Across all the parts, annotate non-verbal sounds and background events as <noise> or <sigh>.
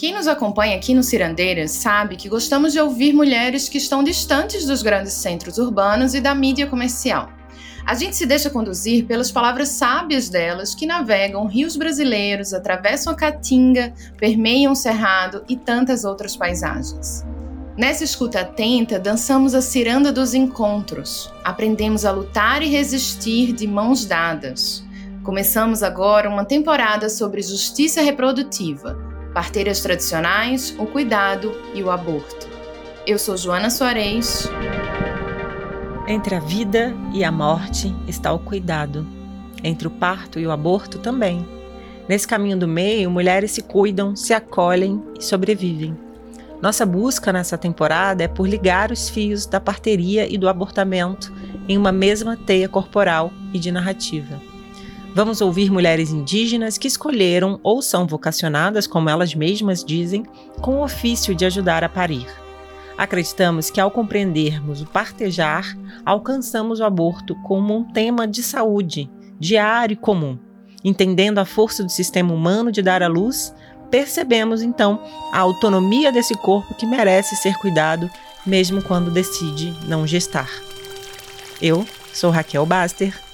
Quem nos acompanha aqui no Cirandeiras sabe que gostamos de ouvir mulheres que estão distantes dos grandes centros urbanos e da mídia comercial. A gente se deixa conduzir pelas palavras sábias delas que navegam rios brasileiros, atravessam a Caatinga, permeiam o Cerrado e tantas outras paisagens. Nessa escuta atenta, dançamos a ciranda dos encontros. Aprendemos a lutar e resistir de mãos dadas. Começamos agora uma temporada sobre justiça reprodutiva, parteiras tradicionais, o cuidado e o aborto. Eu sou Joana Soares. Entre a vida e a morte está o cuidado. Entre o parto e o aborto também. Nesse caminho do meio, mulheres se cuidam, se acolhem e sobrevivem. Nossa busca nessa temporada é por ligar os fios da parteria e do abortamento em uma mesma teia corporal e de narrativa. Vamos ouvir mulheres indígenas que escolheram ou são vocacionadas, como elas mesmas dizem, com o ofício de ajudar a parir. Acreditamos que ao compreendermos o partejar, alcançamos o aborto como um tema de saúde, diário e comum. Entendendo a força do sistema humano de dar à luz, percebemos então a autonomia desse corpo que merece ser cuidado, mesmo quando decide não gestar. Eu sou Raquel Baster.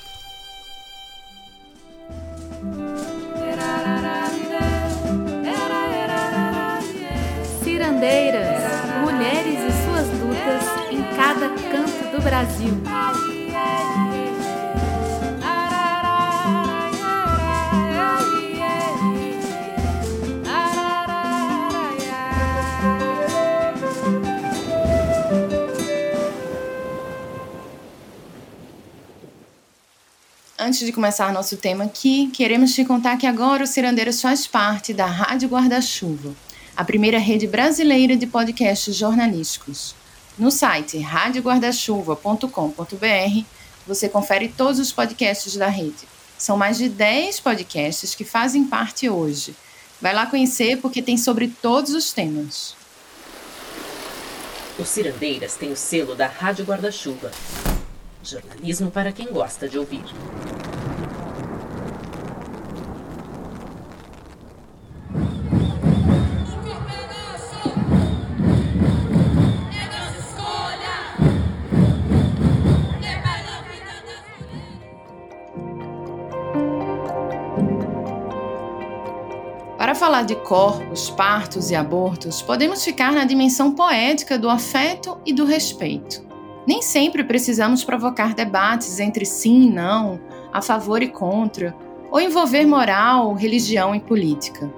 Brasil. Antes de começar nosso tema aqui, queremos te contar que agora o Cirandeiros faz parte da Rádio Guarda-Chuva, a primeira rede brasileira de podcasts jornalísticos. No site radioguardachuva.com.br você confere todos os podcasts da rede. São mais de 10 podcasts que fazem parte hoje. Vai lá conhecer porque tem sobre todos os temas. O Cirandeiras tem o selo da Rádio Guarda-Chuva. Jornalismo para quem gosta de ouvir. Falar de corpos, partos e abortos, podemos ficar na dimensão poética do afeto e do respeito. Nem sempre precisamos provocar debates entre sim e não, a favor e contra, ou envolver moral, religião e política.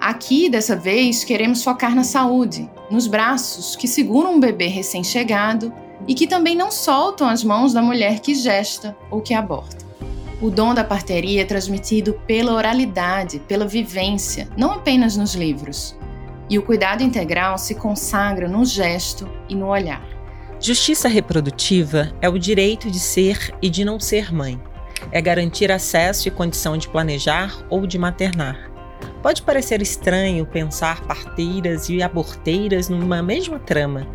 Aqui, dessa vez, queremos focar na saúde, nos braços que seguram um bebê recém-chegado e que também não soltam as mãos da mulher que gesta ou que aborta. O dom da parteria é transmitido pela oralidade, pela vivência, não apenas nos livros. E o cuidado integral se consagra no gesto e no olhar. Justiça reprodutiva é o direito de ser e de não ser mãe. É garantir acesso e condição de planejar ou de maternar. Pode parecer estranho pensar parteiras e aborteiras numa mesma trama,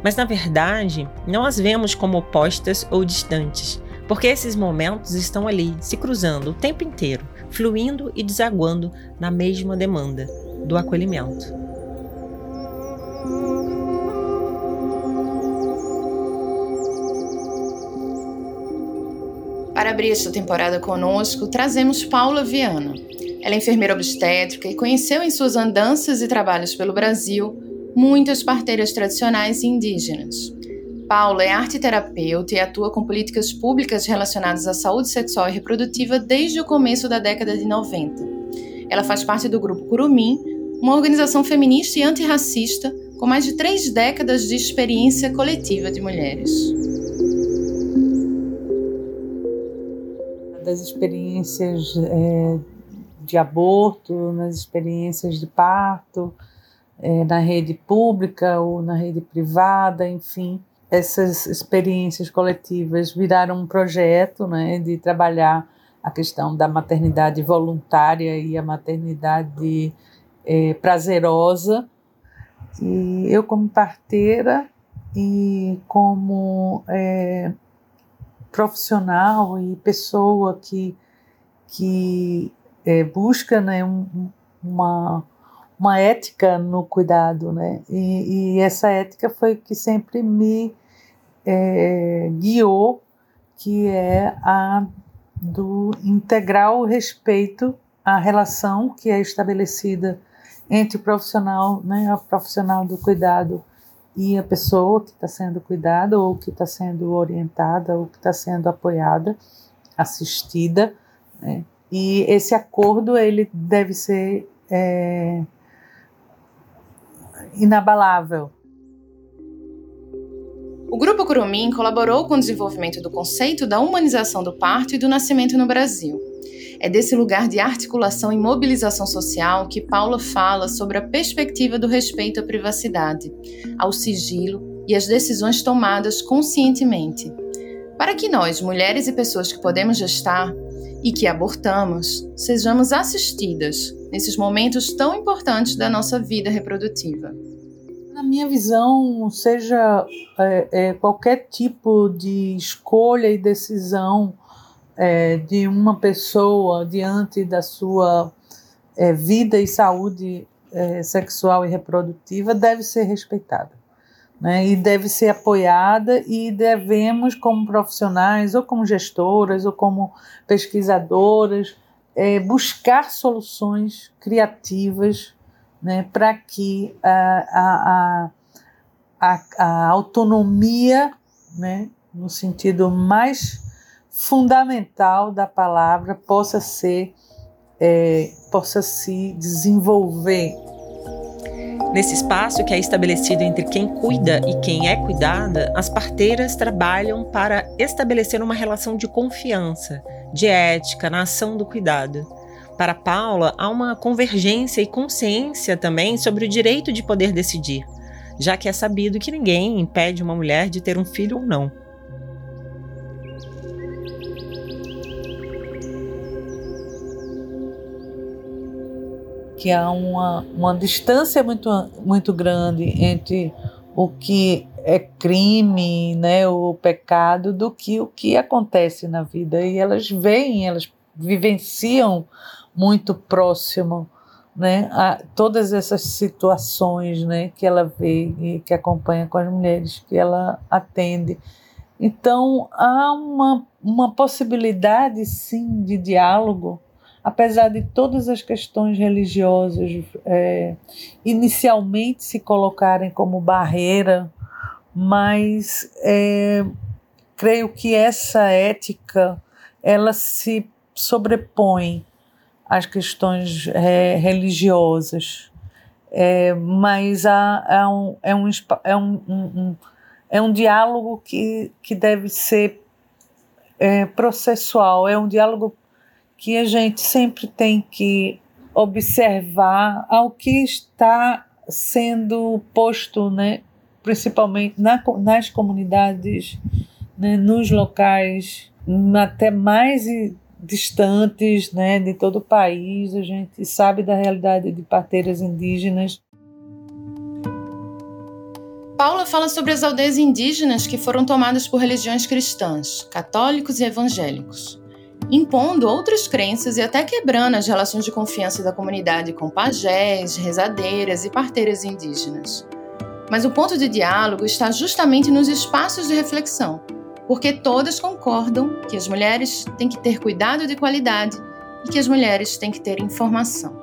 mas na verdade não as vemos como opostas ou distantes, porque esses momentos estão ali, se cruzando o tempo inteiro, fluindo e desaguando na mesma demanda do acolhimento. Para abrir esta temporada conosco, trazemos Paula Viana. Ela é enfermeira obstétrica e conheceu em suas andanças e trabalhos pelo Brasil muitas parteiras tradicionais e indígenas. Paula é arte terapeuta e atua com políticas públicas relacionadas à saúde sexual e reprodutiva desde o começo da década de 90. Ela faz parte do grupo Curumim, uma organização feminista e antirracista com mais de três décadas de experiência coletiva de mulheres. das experiências é, de aborto, nas experiências de parto, é, na rede pública ou na rede privada, enfim. Essas experiências coletivas viraram um projeto né, de trabalhar a questão da maternidade voluntária e a maternidade é, prazerosa. E eu, como parteira e como é, profissional e pessoa que, que é, busca né, um, uma, uma ética no cuidado, né? E, e essa ética foi que sempre me é, guiou, que é a do integral respeito à relação que é estabelecida entre o profissional, né, a profissional do cuidado e a pessoa que está sendo cuidada ou que está sendo orientada ou que está sendo apoiada, assistida, né? e esse acordo ele deve ser é, inabalável. O Grupo Curumim colaborou com o desenvolvimento do conceito da humanização do parto e do nascimento no Brasil. É desse lugar de articulação e mobilização social que Paula fala sobre a perspectiva do respeito à privacidade, ao sigilo e às decisões tomadas conscientemente. Para que nós, mulheres e pessoas que podemos gestar e que abortamos, sejamos assistidas nesses momentos tão importantes da nossa vida reprodutiva. Minha visão, seja é, é, qualquer tipo de escolha e decisão é, de uma pessoa diante da sua é, vida e saúde é, sexual e reprodutiva deve ser respeitada. Né, e deve ser apoiada e devemos, como profissionais, ou como gestoras, ou como pesquisadoras, é, buscar soluções criativas né, para que a, a, a, a autonomia, né, no sentido mais fundamental da palavra possa ser é, possa se desenvolver. Nesse espaço que é estabelecido entre quem cuida e quem é cuidada, as parteiras trabalham para estabelecer uma relação de confiança, de ética na ação do cuidado. Para Paula, há uma convergência e consciência também sobre o direito de poder decidir, já que é sabido que ninguém impede uma mulher de ter um filho ou não. que há uma, uma distância muito, muito grande entre o que é crime, né, o pecado, do que o que acontece na vida. E elas veem, elas vivenciam muito próximo né, a todas essas situações né, que ela vê e que acompanha com as mulheres que ela atende. Então, há uma, uma possibilidade, sim, de diálogo apesar de todas as questões religiosas é, inicialmente se colocarem como barreira, mas é, creio que essa ética ela se sobrepõe às questões é, religiosas, é, mas há, há um, é, um, é um, um, é um diálogo que, que deve ser é, processual, é um diálogo que a gente sempre tem que observar ao que está sendo posto, né, principalmente na, nas comunidades, né, nos locais até mais distantes né, de todo o país. A gente sabe da realidade de parteiras indígenas. Paula fala sobre as aldeias indígenas que foram tomadas por religiões cristãs, católicos e evangélicos impondo outras crenças e até quebrando as relações de confiança da comunidade com pajés, rezadeiras e parteiras indígenas. Mas o ponto de diálogo está justamente nos espaços de reflexão, porque todas concordam que as mulheres têm que ter cuidado de qualidade e que as mulheres têm que ter informação.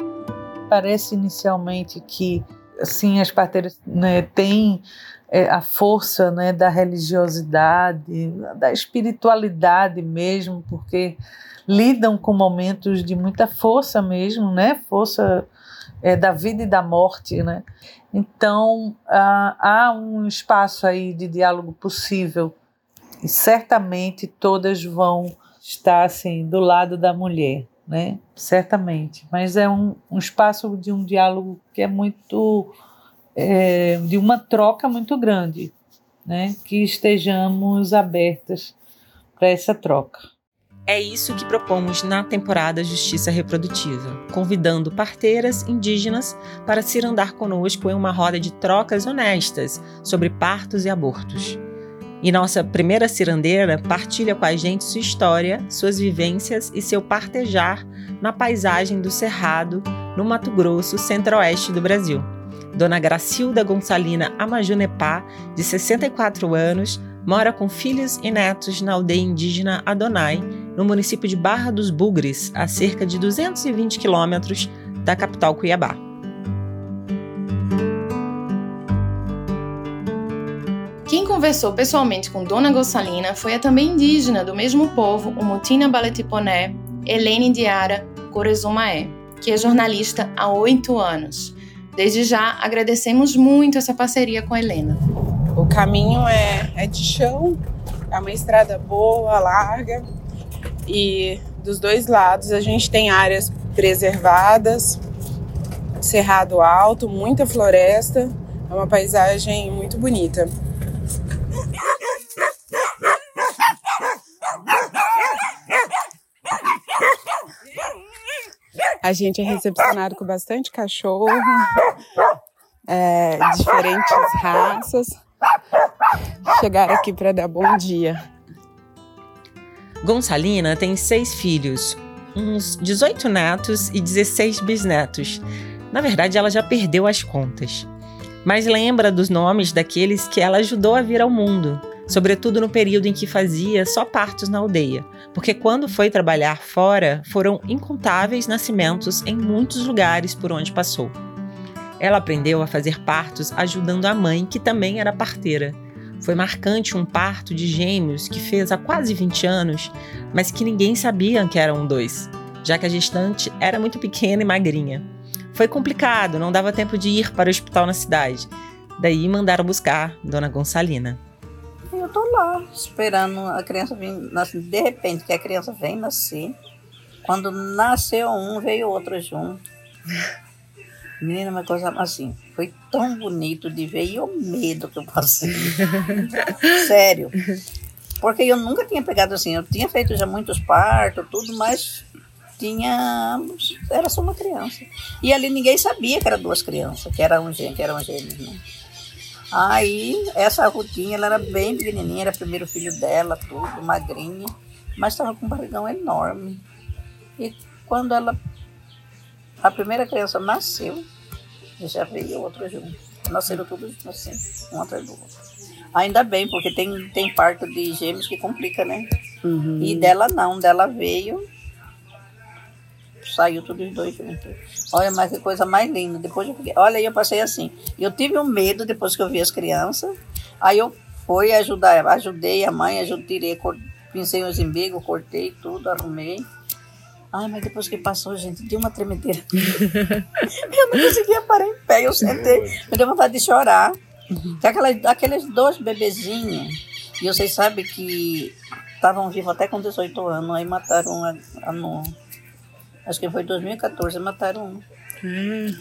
Parece inicialmente que assim as parteiras né, têm é, a força né, da religiosidade, da espiritualidade mesmo, porque lidam com momentos de muita força mesmo, né? Força é, da vida e da morte, né? Então há, há um espaço aí de diálogo possível e certamente todas vão estar assim do lado da mulher, né? Certamente, mas é um, um espaço de um diálogo que é muito é, de uma troca muito grande, né? que estejamos abertas para essa troca. É isso que propomos na temporada Justiça Reprodutiva, convidando parteiras indígenas para cirandar conosco em uma roda de trocas honestas sobre partos e abortos. E nossa primeira cirandeira partilha com a gente sua história, suas vivências e seu partejar na paisagem do Cerrado, no Mato Grosso, centro-oeste do Brasil. Dona Gracilda Gonçalina Amajunepá, de 64 anos, mora com filhos e netos na aldeia indígena Adonai, no município de Barra dos Bugres, a cerca de 220 quilômetros da capital Cuiabá. Conversou pessoalmente com Dona Gonçalina foi a também indígena do mesmo povo, o Mutina Baletiponé, Helene Diara Corezumaé, que é jornalista há oito anos. Desde já, agradecemos muito essa parceria com a Helena. O caminho é, é de chão, é uma estrada boa, larga, e dos dois lados a gente tem áreas preservadas, cerrado alto, muita floresta, é uma paisagem muito bonita. A gente é recepcionado com bastante cachorro, <laughs> é, diferentes raças. Chegaram aqui para dar bom dia. Gonçalina tem seis filhos, uns 18 netos e 16 bisnetos. Na verdade, ela já perdeu as contas. Mas lembra dos nomes daqueles que ela ajudou a vir ao mundo, sobretudo no período em que fazia só partos na aldeia, porque quando foi trabalhar fora, foram incontáveis nascimentos em muitos lugares por onde passou. Ela aprendeu a fazer partos ajudando a mãe, que também era parteira. Foi marcante um parto de gêmeos que fez há quase 20 anos, mas que ninguém sabia que eram dois, já que a gestante era muito pequena e magrinha. Foi complicado, não dava tempo de ir para o hospital na cidade. Daí mandaram buscar Dona Gonçalina. Eu tô lá, esperando a criança vir nascer. De repente, que a criança vem nascer. Quando nasceu um, veio outro junto. <laughs> Menina, uma coisa assim, foi tão bonito de ver e o medo que eu passei. <laughs> Sério. Porque eu nunca tinha pegado assim, eu tinha feito já muitos partos, tudo, mas tinha. Era só uma criança. E ali ninguém sabia que eram duas crianças, que eram gente, que eram gêmeos, né? Aí, essa rotinha, ela era bem pequenininha, era o primeiro filho dela, tudo, magrinha, mas estava com um barrigão enorme. E quando ela a primeira criança nasceu, já veio outro junto. Nasceram todos assim, um atrás do outro. Ainda bem, porque tem, tem parto de gêmeos que complica, né? Uhum. E dela não, dela veio, saiu todos os dois juntos. Olha, mas que coisa mais linda. Depois eu fiquei, olha, aí eu passei assim. Eu tive um medo depois que eu vi as crianças. Aí eu fui ajudar, ajudei a mãe, ajudei, tirei, pincei os embigos, cortei tudo, arrumei. Ai, mas depois que passou, gente, deu uma tremedeira. <laughs> eu não conseguia parar em pé, eu sentei, me deu vontade de chorar. Aquelas, aqueles dois bebezinhos, e vocês sabem que estavam vivos até com 18 anos, aí mataram a, a no, acho que foi em 2014, mataram um. Hum.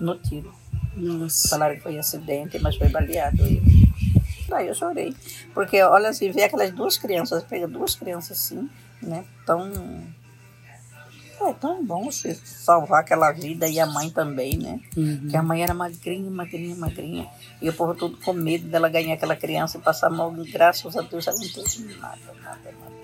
No tiro. Nossa. Falaram que foi acidente, mas foi baleado. E... Daí eu chorei. Porque, olha assim, ver aquelas duas crianças, pega duas crianças assim, né? Tão é tão bom você salvar aquela vida e a mãe também, né? Uhum. Que a mãe era magrinha, magrinha, magrinha. E o povo todo com medo dela ganhar aquela criança e passar mal. Graças a Deus ela não teve nada, nada, nada.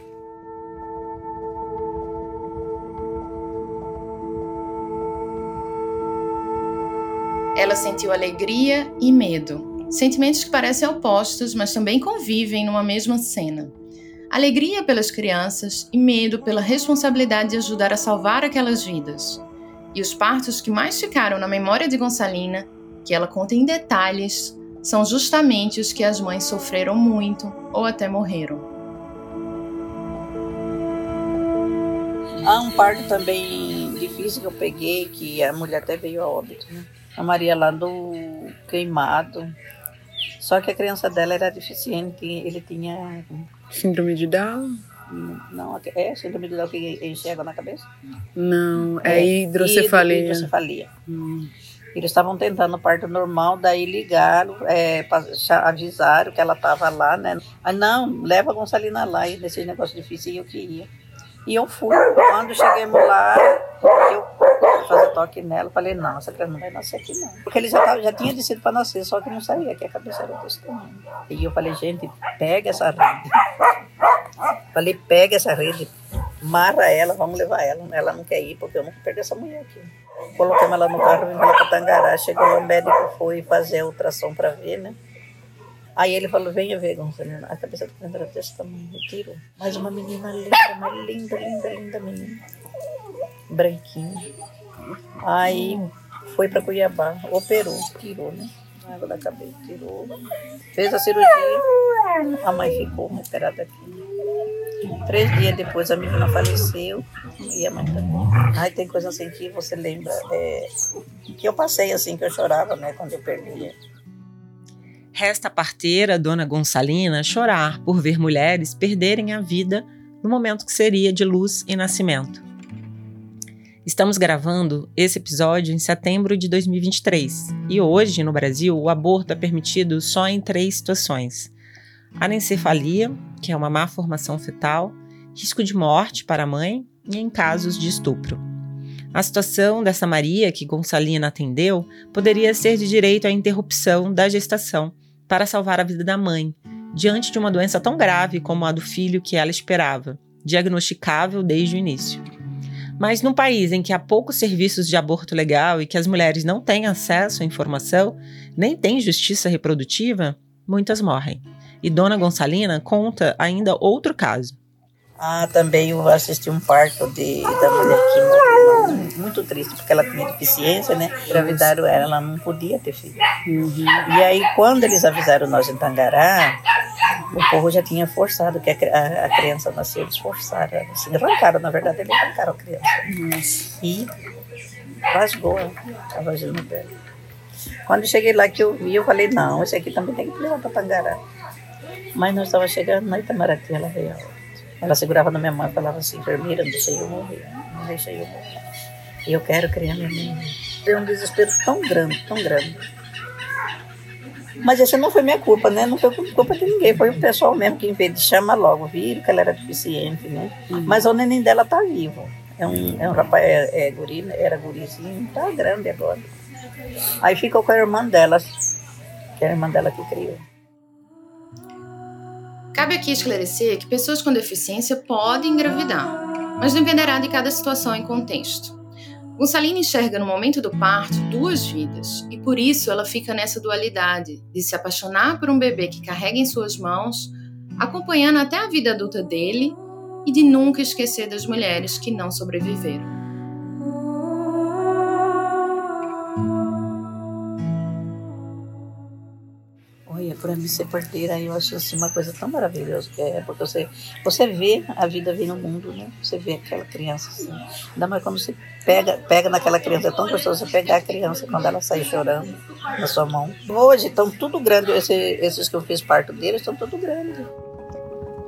Ela sentiu alegria e medo, sentimentos que parecem opostos, mas também convivem numa mesma cena alegria pelas crianças e medo pela responsabilidade de ajudar a salvar aquelas vidas. E os partos que mais ficaram na memória de Gonçalina, que ela conta em detalhes, são justamente os que as mães sofreram muito ou até morreram. Há um parto também difícil que eu peguei, que a mulher até veio a óbito, né? A Maria lá do queimado. Só que a criança dela era deficiente, ele tinha Síndrome de Down? Não, é síndrome de Down que enxerga na cabeça? Não, é, é hidrocefalia. Hidrocefalia. Hum. Eles estavam tentando parto normal, daí ligaram, é, avisaram que ela estava lá, né? Ah, não, leva a Gonçalina lá, e nesse negócio difícil, e eu queria. E eu fui. Quando chegamos lá, eu fazer toque nela. Eu falei, não, essa criança não vai nascer aqui não. Porque ele já, tava, já tinha descido para nascer, só que não saía, que a cabeça era desse tamanho. E eu falei, gente, pega essa rede. Falei, pega essa rede, marra ela, vamos levar ela. Ela não quer ir, porque eu não perder essa mulher aqui. Colocamos ela no carro, vim para Tangará. Chegou lá, o médico foi fazer a ultrassom para ver, né? Aí ele falou, venha ver, Gonçalina. A cabeça do criança era desse tamanho, tirou. Mas uma menina linda, uma linda, linda, linda menina. Branquinha. Aí foi para Cuiabá, operou, tirou, né? A água da cabeça, tirou. Fez a cirurgia, a mãe ficou operada aqui. Três dias depois a menina faleceu e a mãe também. Aí tem coisa assim que você lembra, é, que eu passei assim, que eu chorava, né, quando eu perdi. Resta a parteira, Dona Gonçalina, chorar por ver mulheres perderem a vida no momento que seria de luz e nascimento. Estamos gravando esse episódio em setembro de 2023 e hoje no Brasil o aborto é permitido só em três situações: anencefalia, que é uma má formação fetal, risco de morte para a mãe e em casos de estupro. A situação dessa Maria que Gonçalina atendeu poderia ser de direito à interrupção da gestação para salvar a vida da mãe, diante de uma doença tão grave como a do filho que ela esperava, diagnosticável desde o início. Mas num país em que há poucos serviços de aborto legal e que as mulheres não têm acesso à informação, nem têm justiça reprodutiva, muitas morrem. E Dona Gonçalina conta ainda outro caso. Ah, também eu assisti um parto de, da mulher que morreu, muito triste, porque ela tinha deficiência, né? Engravidaram ela, ela não podia ter filho. Uhum. E aí, quando eles avisaram nós em Tangará, o povo já tinha forçado, que a, a, a criança nasceu, eles forçaram, assim, arrancaram, na verdade, eles arrancaram a criança. E rasgou a, vagina dela. Quando eu cheguei lá que eu vi, eu falei, não, esse aqui também tem que levar para Tangará. Mas nós estávamos chegando na Itamaraty, ela veio ela segurava na minha mão e falava assim, enfermeira, não deixa eu morrer, não deixa eu morrer. E eu quero criar minha menina. Foi um desespero tão grande, tão grande. Mas essa não foi minha culpa, né? Não foi culpa de ninguém. Foi o pessoal mesmo que, em vez de chamar logo, viram que ela era deficiente, né? Uhum. Mas o neném dela tá vivo. É um, é um rapaz, é, é guri, né? era gurizinho, tá grande agora. Aí ficou com a irmã dela, que é a irmã dela que criou. Cabe aqui esclarecer que pessoas com deficiência podem engravidar, mas dependerá de cada situação e contexto. Gonçalina enxerga no momento do parto duas vidas e por isso ela fica nessa dualidade de se apaixonar por um bebê que carrega em suas mãos, acompanhando até a vida adulta dele e de nunca esquecer das mulheres que não sobreviveram. Para mim ser parteira, eu acho assim uma coisa tão maravilhosa que é, porque você, você vê a vida vir no mundo, né? Você vê aquela criança assim. Ainda mais quando você pega, pega naquela criança, é tão gostoso você pegar a criança quando ela sai chorando na sua mão. Hoje estão tudo grande, esse, esses que eu fiz parto deles estão tudo grande.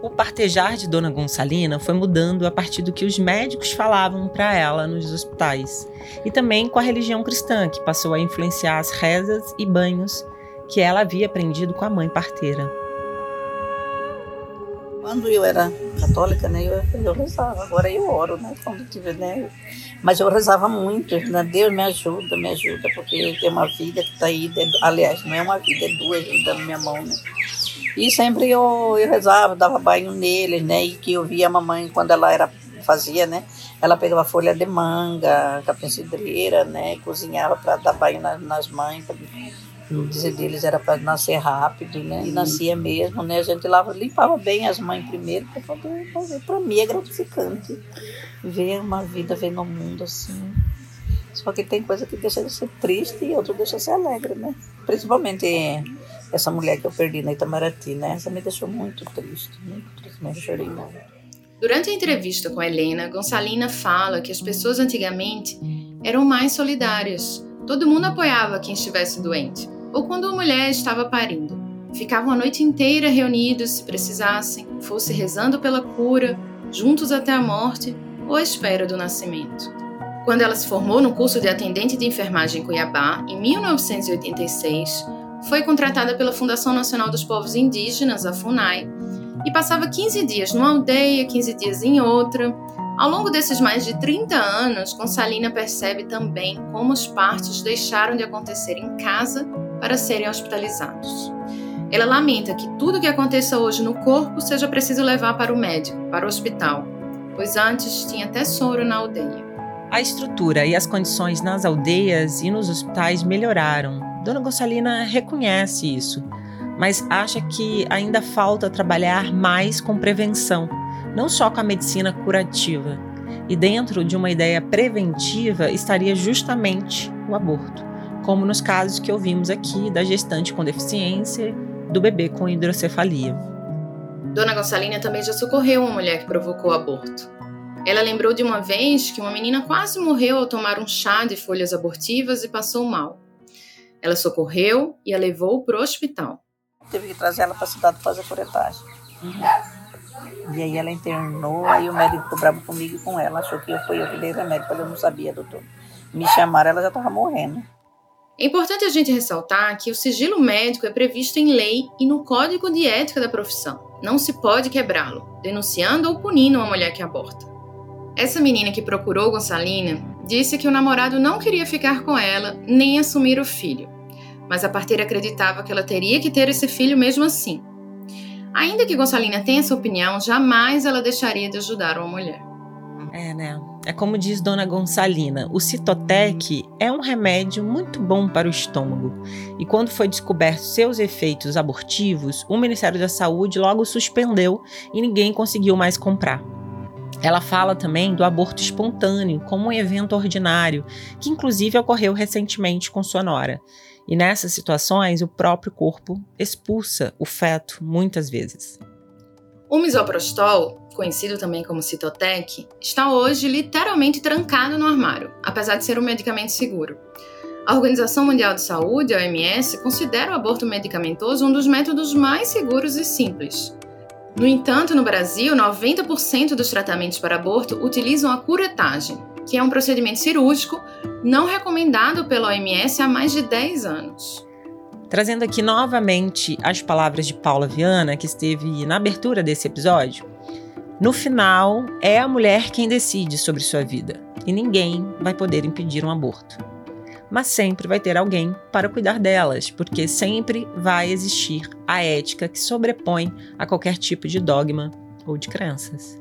O partejar de Dona Gonçalina foi mudando a partir do que os médicos falavam para ela nos hospitais, e também com a religião cristã, que passou a influenciar as rezas e banhos que ela havia aprendido com a mãe parteira. Quando eu era católica, né, eu, eu rezava. Agora eu oro, né, quando tiver, né. Mas eu rezava muito, né, Deus me ajuda, me ajuda, porque tem uma vida que está aí, aliás, não é uma vida, é duas na minha mão, né. E sempre eu, eu rezava, dava banho neles, né, e que eu via a mamãe quando ela era fazia, né? Ela pegava folha de manga, capim cidreira, né? Cozinhava para dar banho nas, nas mães, no dizer deles era para nascer rápido, né? E nascia mesmo, né? A gente lava, limpava bem as mães primeiro para poder fazer. Para mim é gratificante ver uma vida, ver no mundo assim. Só que tem coisa que deixa de ser triste e outra deixa de ser alegre, né? Principalmente essa mulher que eu perdi na Itamaraty, né? Essa me deixou muito triste, muito triste, eu chorei muito. Durante a entrevista com a Helena, Gonçalina fala que as pessoas antigamente eram mais solidárias. Todo mundo apoiava quem estivesse doente ou quando a mulher estava parindo. Ficavam a noite inteira reunidos se precisassem, fosse rezando pela cura, juntos até a morte ou à espera do nascimento. Quando ela se formou no curso de atendente de enfermagem em Cuiabá, em 1986, foi contratada pela Fundação Nacional dos Povos Indígenas, a FUNAI, e passava 15 dias numa aldeia, 15 dias em outra, Ao longo desses mais de 30 anos, Gonçalina percebe também como os partos deixaram de acontecer em casa para serem hospitalizados. Ela lamenta que tudo que aconteça hoje no corpo seja preciso levar para o médico, para o hospital, pois antes tinha até soro na aldeia. A estrutura e as condições nas aldeias e nos hospitais melhoraram. Dona Gonçalina reconhece isso, mas acha que ainda falta trabalhar mais com prevenção não só com a medicina curativa. E dentro de uma ideia preventiva estaria justamente o aborto, como nos casos que ouvimos aqui da gestante com deficiência, do bebê com hidrocefalia. Dona Gonçalina também já socorreu uma mulher que provocou o aborto. Ela lembrou de uma vez que uma menina quase morreu ao tomar um chá de folhas abortivas e passou mal. Ela socorreu e a levou para o hospital. Teve que trazer ela para a cidade fazer curetagem. Uhum. E aí ela internou, aí o médico ficou bravo comigo e com ela, achou que eu fui eu que dei remédio, porque eu não sabia, doutor. Me chamaram, ela já estava morrendo. É importante a gente ressaltar que o sigilo médico é previsto em lei e no Código de Ética da profissão. Não se pode quebrá-lo, denunciando ou punindo uma mulher que aborta. Essa menina que procurou Gonçalina disse que o namorado não queria ficar com ela nem assumir o filho, mas a parteira acreditava que ela teria que ter esse filho mesmo assim, Ainda que Gonçalina tenha essa opinião, jamais ela deixaria de ajudar uma mulher. É, né? É como diz Dona Gonçalina, o Citotec é um remédio muito bom para o estômago. E quando foi descoberto seus efeitos abortivos, o Ministério da Saúde logo suspendeu e ninguém conseguiu mais comprar. Ela fala também do aborto espontâneo como um evento ordinário, que inclusive ocorreu recentemente com sua nora. E nessas situações, o próprio corpo expulsa o feto muitas vezes. O misoprostol, conhecido também como Citotec, está hoje literalmente trancado no armário, apesar de ser um medicamento seguro. A Organização Mundial de Saúde, a OMS, considera o aborto medicamentoso um dos métodos mais seguros e simples. No entanto, no Brasil, 90% dos tratamentos para aborto utilizam a curetagem, que é um procedimento cirúrgico não recomendado pela OMS há mais de 10 anos. Trazendo aqui novamente as palavras de Paula Viana, que esteve na abertura desse episódio. No final, é a mulher quem decide sobre sua vida e ninguém vai poder impedir um aborto. Mas sempre vai ter alguém para cuidar delas, porque sempre vai existir a ética que sobrepõe a qualquer tipo de dogma ou de crenças.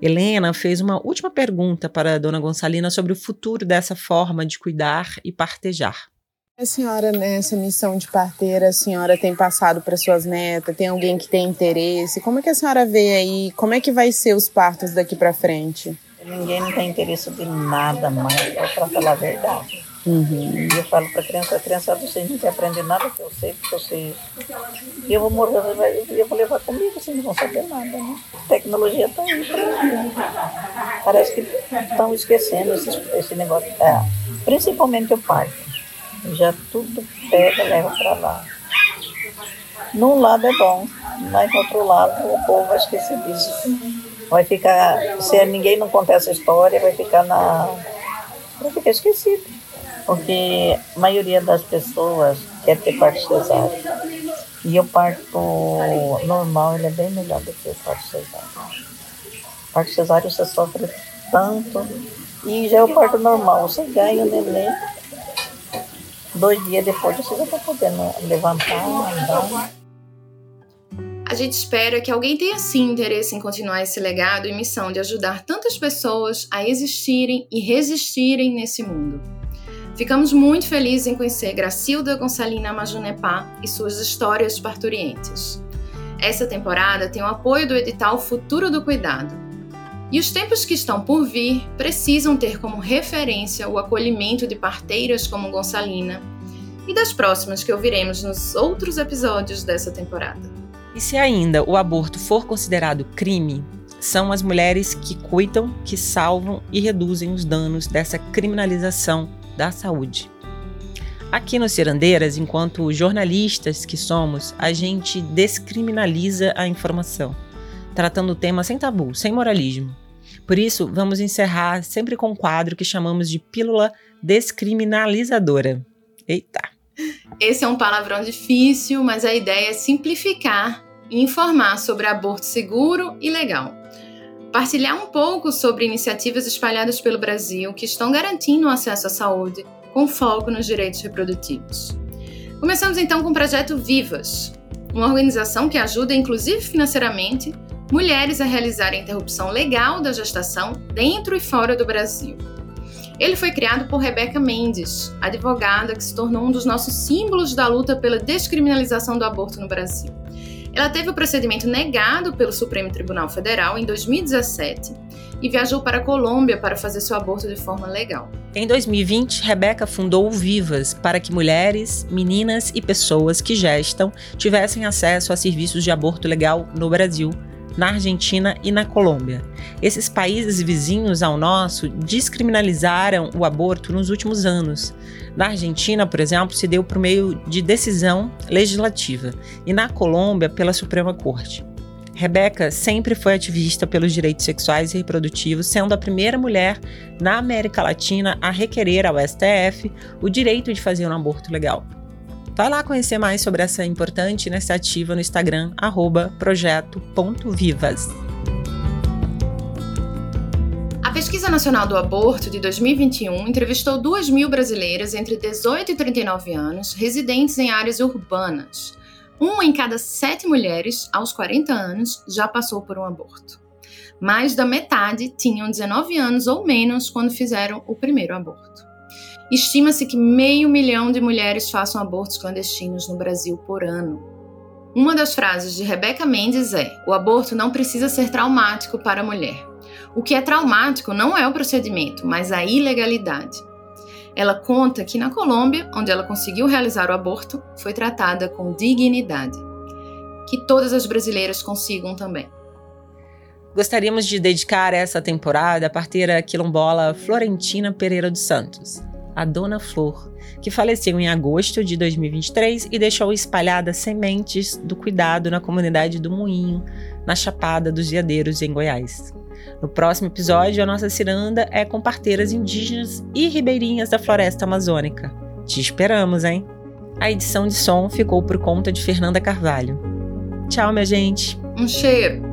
Helena fez uma última pergunta para a dona Gonçalina sobre o futuro dessa forma de cuidar e partejar. A senhora, nessa missão de parteira, a senhora tem passado para suas netas? Tem alguém que tem interesse? Como é que a senhora vê aí? Como é que vai ser os partos daqui para frente? Ninguém não tem interesse de nada mais, para falar a verdade. Uhum. E eu falo para a criança, a criança, vocês não quer aprender nada que eu sei, porque eu sei. E eu vou morrer, eu vou levar comigo, vocês não vão saber nada, né? A tecnologia está aí Parece que estão esquecendo esse, esse negócio. É, principalmente o parto. Já tudo pega, leva para lá. Num lado é bom, mas no outro lado o povo vai esquecer disso. Vai ficar, se ninguém não contar essa história, vai ficar na. vai ficar esquecido porque a maioria das pessoas quer ter parto cesáreo. E o parto normal ele é bem melhor do que o parto cesáreo. O parto cesáreo você sofre tanto. E já é o parto normal, você ganha o neném. Dois dias depois você já está podendo levantar, andar. A gente espera que alguém tenha sim interesse em continuar esse legado e missão de ajudar tantas pessoas a existirem e resistirem nesse mundo. Ficamos muito felizes em conhecer Gracilda Gonçalina Majunepá e suas histórias parturientes. Essa temporada tem o apoio do edital Futuro do Cuidado. E os tempos que estão por vir precisam ter como referência o acolhimento de parteiras como Gonçalina e das próximas que ouviremos nos outros episódios dessa temporada. E se ainda o aborto for considerado crime, são as mulheres que cuidam, que salvam e reduzem os danos dessa criminalização da saúde. Aqui no Cirandeiras, enquanto jornalistas que somos, a gente descriminaliza a informação, tratando o tema sem tabu, sem moralismo. Por isso, vamos encerrar sempre com um quadro que chamamos de Pílula Descriminalizadora. Eita! Esse é um palavrão difícil, mas a ideia é simplificar e informar sobre aborto seguro e legal. partilhar um pouco sobre iniciativas espalhadas pelo Brasil que estão garantindo o acesso à saúde com foco nos direitos reprodutivos. Começamos então com o projeto Vivas, uma organização que ajuda, inclusive financeiramente, mulheres a realizarem a interrupção legal da gestação dentro e fora do Brasil. Ele foi criado por Rebeca Mendes, advogada que se tornou um dos nossos símbolos da luta pela descriminalização do aborto no Brasil. Ela teve o procedimento negado pelo Supremo Tribunal Federal em 2017 e viajou para a Colômbia para fazer seu aborto de forma legal. Em 2020, Rebeca fundou o Vivas para que mulheres, meninas e pessoas que gestam tivessem acesso a serviços de aborto legal no Brasil na Argentina e na Colômbia. Esses países vizinhos ao nosso descriminalizaram o aborto nos últimos anos. Na Argentina, por exemplo, se deu por meio de decisão legislativa e na Colômbia pela Suprema Corte. Rebeca sempre foi ativista pelos direitos sexuais e reprodutivos, sendo a primeira mulher na América Latina a requerer ao STF o direito de fazer um aborto legal. Vai lá conhecer mais sobre essa importante iniciativa no Instagram, projeto.vivas. A Pesquisa Nacional do Aborto de 2021 entrevistou 2 mil brasileiras entre 18 e 39 anos, residentes em áreas urbanas. Uma em cada sete mulheres, aos 40 anos, já passou por um aborto. Mais da metade tinham 19 anos ou menos quando fizeram o primeiro aborto. Estima-se que meio milhão de mulheres façam abortos clandestinos no Brasil por ano. Uma das frases de Rebeca Mendes é: o aborto não precisa ser traumático para a mulher. O que é traumático não é o procedimento, mas a ilegalidade. Ela conta que na Colômbia, onde ela conseguiu realizar o aborto, foi tratada com dignidade. Que todas as brasileiras consigam também. Gostaríamos de dedicar essa temporada à parteira quilombola Florentina Pereira dos Santos a Dona Flor, que faleceu em agosto de 2023 e deixou espalhadas sementes do cuidado na comunidade do Moinho, na Chapada dos Veadeiros, em Goiás. No próximo episódio, a nossa ciranda é com parteiras indígenas e ribeirinhas da floresta amazônica. Te esperamos, hein? A edição de som ficou por conta de Fernanda Carvalho. Tchau, minha gente. Um cheiro.